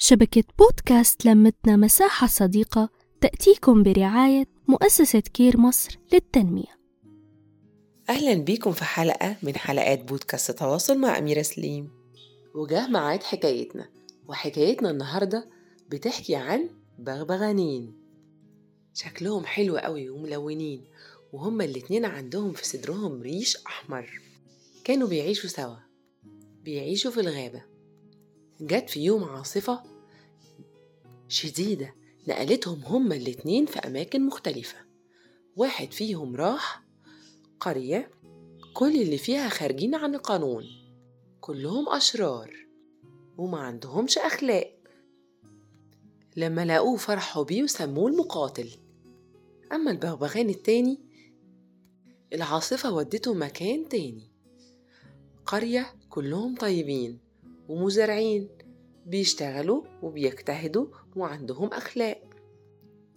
شبكة بودكاست لمتنا مساحة صديقة تأتيكم برعاية مؤسسة كير مصر للتنمية. أهلا بيكم في حلقة من حلقات بودكاست تواصل مع أميرة سليم. وجاه معاد حكايتنا وحكايتنا النهاردة بتحكي عن بغبغانين. شكلهم حلو قوي وملونين وهما الاتنين عندهم في صدرهم ريش أحمر. كانوا بيعيشوا سوا بيعيشوا في الغابة. جت في يوم عاصفة شديدة نقلتهم هما الاتنين في أماكن مختلفة. واحد فيهم راح قرية كل اللي فيها خارجين عن القانون. كلهم أشرار وما عندهمش أخلاق. لما لقوه فرحوا بيه وسموه المقاتل. أما البغبغان التاني العاصفة ودته مكان تاني. قرية كلهم طيبين ومزارعين. بيشتغلوا وبيجتهدوا وعندهم أخلاق.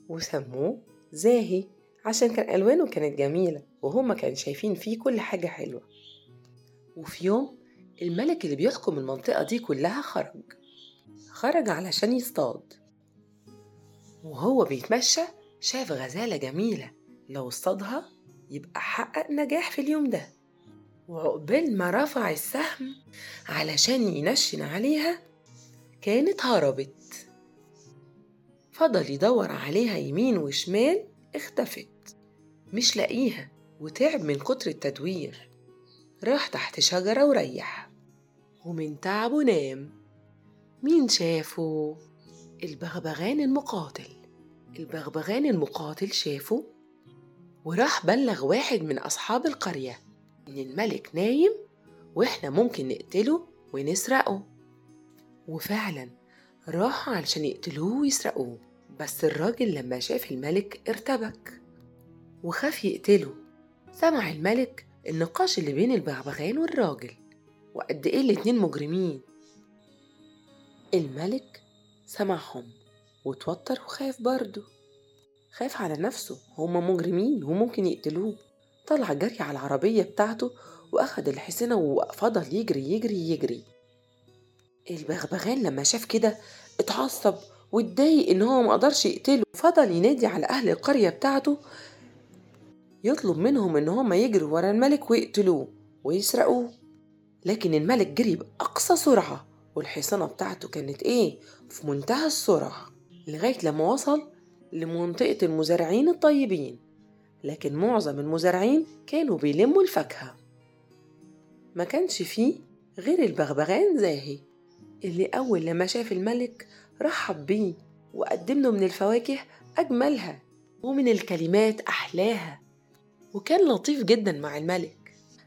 وسموه زاهي عشان كان ألوانه كانت جميلة وهما كانوا شايفين فيه كل حاجة حلوة. وفي يوم الملك اللي بيحكم المنطقة دي كلها خرج. خرج علشان يصطاد. وهو بيتمشى شاف غزالة جميلة. لو اصطادها يبقى حقق نجاح في اليوم ده. وعقبال ما رفع السهم علشان ينشن عليها كانت هربت. فضل يدور عليها يمين وشمال اختفت. مش لاقيها وتعب من كتر التدوير. راح تحت شجرة وريح. ومن تعبه نام. مين شافه؟ البغبغان المقاتل. البغبغان المقاتل شافه؟ وراح بلغ واحد من أصحاب القرية. إن الملك نايم وإحنا ممكن نقتله ونسرقه. وفعلا راحوا علشان يقتلوه ويسرقوه بس الراجل لما شاف الملك ارتبك وخاف يقتله. سمع الملك النقاش اللي بين البغبغان والراجل وقد إيه الاتنين مجرمين. الملك سمعهم وتوتر وخاف برضه. خاف على نفسه هما مجرمين وممكن يقتلوه. طلع جري على العربية بتاعته وأخد الحصينة وفضل يجري يجري يجري. البغبغان لما شاف كده اتعصب واتضايق إن هو مقدرش يقتله فضل ينادي على أهل القرية بتاعته يطلب منهم إن هما يجروا ورا الملك ويقتلوه ويسرقوه. لكن الملك جري بأقصى سرعة والحصانة بتاعته كانت إيه؟ في منتهى السرعة لغاية لما وصل لمنطقة المزارعين الطيبين. لكن معظم المزارعين كانوا بيلموا الفاكهة. ما كانش فيه غير البغبغان زاهي. اللي أول لما شاف الملك رحب بيه وقدم له من الفواكه أجملها ومن الكلمات أحلاها. وكان لطيف جدا مع الملك.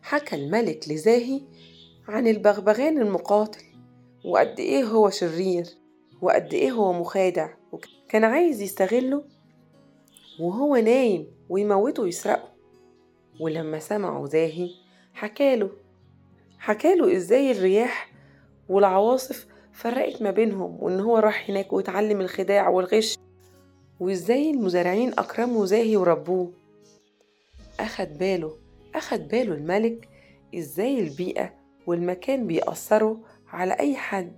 حكى الملك لزاهي عن البغبغان المقاتل وقد إيه هو شرير وقد إيه هو مخادع وكان عايز يستغله وهو نايم ويموته ويسرقه ولما سمعوا زاهي حكاله حكاله إزاي الرياح والعواصف فرقت ما بينهم وإن هو راح هناك واتعلم الخداع والغش. وإزاي المزارعين أكرموا زاهي وربوه؟ أخد باله أخد باله الملك إزاي البيئة والمكان بيأثروا على أي حد.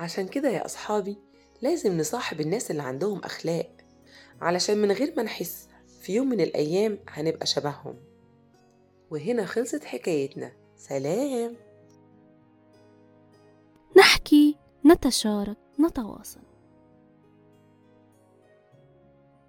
عشان كده يا أصحابي لازم نصاحب الناس اللي عندهم أخلاق علشان من غير ما نحس في يوم من الأيام هنبقى شبههم. وهنا خلصت حكايتنا. سلام! نحكي نتشارك نتواصل.